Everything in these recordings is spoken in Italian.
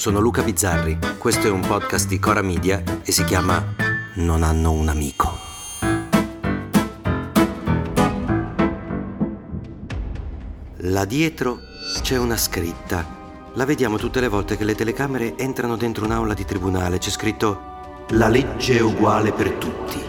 sono Luca Bizzarri, questo è un podcast di Cora Media e si chiama Non hanno un amico. Là dietro c'è una scritta. La vediamo tutte le volte che le telecamere entrano dentro un'aula di tribunale. C'è scritto La legge è uguale per tutti.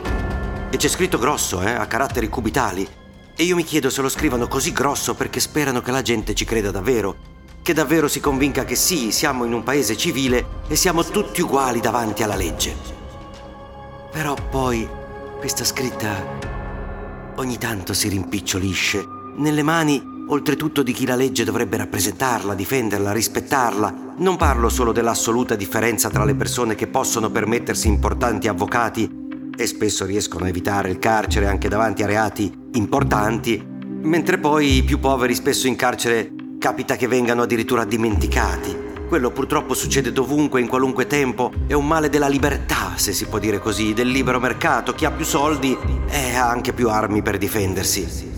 E c'è scritto grosso, eh, a caratteri cubitali. E io mi chiedo se lo scrivono così grosso perché sperano che la gente ci creda davvero che davvero si convinca che sì, siamo in un paese civile e siamo tutti uguali davanti alla legge. Però poi questa scritta ogni tanto si rimpicciolisce nelle mani oltretutto di chi la legge dovrebbe rappresentarla, difenderla, rispettarla. Non parlo solo dell'assoluta differenza tra le persone che possono permettersi importanti avvocati e spesso riescono a evitare il carcere anche davanti a reati importanti, mentre poi i più poveri spesso in carcere Capita che vengano addirittura dimenticati. Quello purtroppo succede dovunque, in qualunque tempo. È un male della libertà, se si può dire così, del libero mercato. Chi ha più soldi e ha anche più armi per difendersi.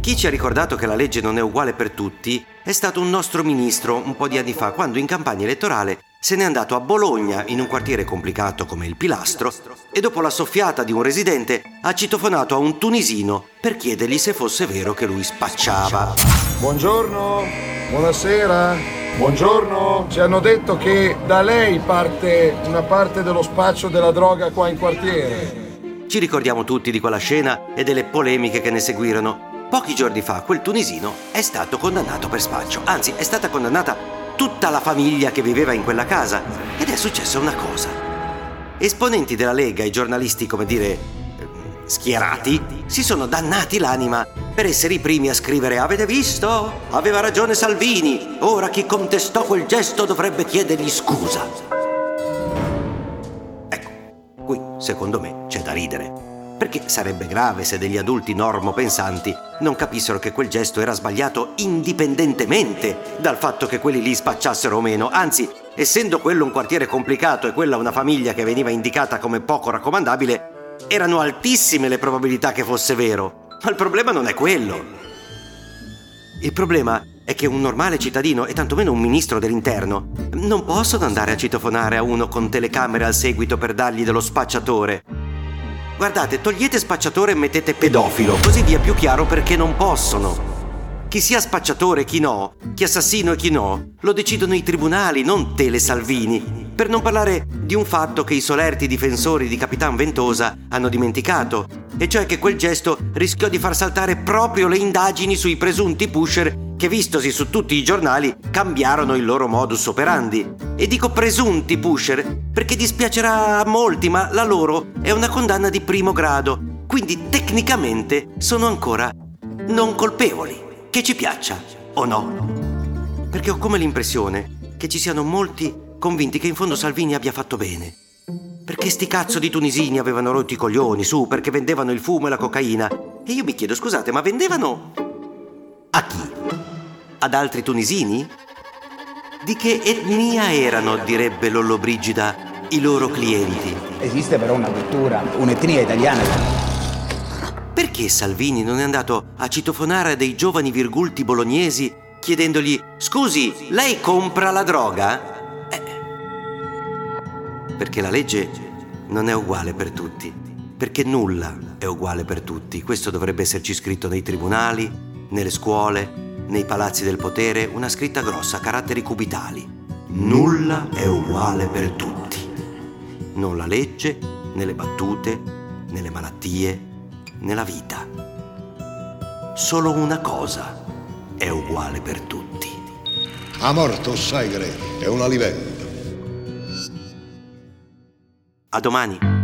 Chi ci ha ricordato che la legge non è uguale per tutti è stato un nostro ministro un po' di anni fa, quando in campagna elettorale se n'è andato a Bologna, in un quartiere complicato come il Pilastro, e dopo la soffiata di un residente ha citofonato a un tunisino per chiedergli se fosse vero che lui spacciava. Buongiorno, buonasera, buongiorno. Ci hanno detto che da lei parte una parte dello spaccio della droga qua in quartiere. Ci ricordiamo tutti di quella scena e delle polemiche che ne seguirono. Pochi giorni fa quel tunisino è stato condannato per spaccio, anzi è stata condannata tutta la famiglia che viveva in quella casa. Ed è successa una cosa. Esponenti della Lega e giornalisti, come dire, schierati, si sono dannati l'anima per essere i primi a scrivere Avete visto? Aveva ragione Salvini. Ora chi contestò quel gesto dovrebbe chiedergli scusa. Ecco, qui secondo me c'è da ridere perché sarebbe grave se degli adulti normopensanti non capissero che quel gesto era sbagliato indipendentemente dal fatto che quelli lì spacciassero o meno, anzi, essendo quello un quartiere complicato e quella una famiglia che veniva indicata come poco raccomandabile, erano altissime le probabilità che fosse vero. Ma il problema non è quello. Il problema è che un normale cittadino e tantomeno un ministro dell'interno non possono andare a citofonare a uno con telecamere al seguito per dargli dello spacciatore Guardate, togliete spacciatore e mettete pedofilo, così vi è più chiaro perché non possono. Chi sia spacciatore e chi no, chi assassino e chi no, lo decidono i tribunali, non Tele Salvini. Per non parlare di un fatto che i solerti difensori di Capitan Ventosa hanno dimenticato, e cioè che quel gesto rischiò di far saltare proprio le indagini sui presunti pusher che vistosi su tutti i giornali cambiarono il loro modus operandi. E dico presunti pusher perché dispiacerà a molti, ma la loro è una condanna di primo grado, quindi tecnicamente sono ancora non colpevoli, che ci piaccia o no. Perché ho come l'impressione che ci siano molti convinti che in fondo Salvini abbia fatto bene. Perché sti cazzo di tunisini avevano rotto i coglioni, su, perché vendevano il fumo e la cocaina. E io mi chiedo, scusate, ma vendevano a chi? Ad altri tunisini? Di che etnia erano, direbbe Lollobrigida, i loro clienti? Esiste però una cultura, un'etnia italiana. Perché Salvini non è andato a citofonare dei giovani virgulti bolognesi chiedendogli Scusi, lei compra la droga? Eh, perché la legge non è uguale per tutti, perché nulla è uguale per tutti. Questo dovrebbe esserci scritto nei tribunali, nelle scuole, nei palazzi del potere, una scritta grossa a caratteri cubitali. Nulla è uguale per tutti. Non la legge, né le battute, né le malattie, né la vita. Solo una cosa è uguale per tutti. A morto, Saigre, è una livella. A domani.